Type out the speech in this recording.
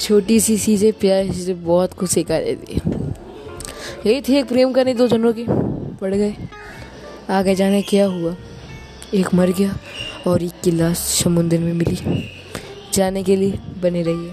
छोटी सी चीज़ें, प्यार से बहुत कुछ सिखा देती है। यही थी एक प्रेम कहानी दो जनों की। पड़ गए। आगे जाने क्या हुआ? एक मर गया और एक की लाश समुद्र में मिली। जाने के लिए बने रहिए।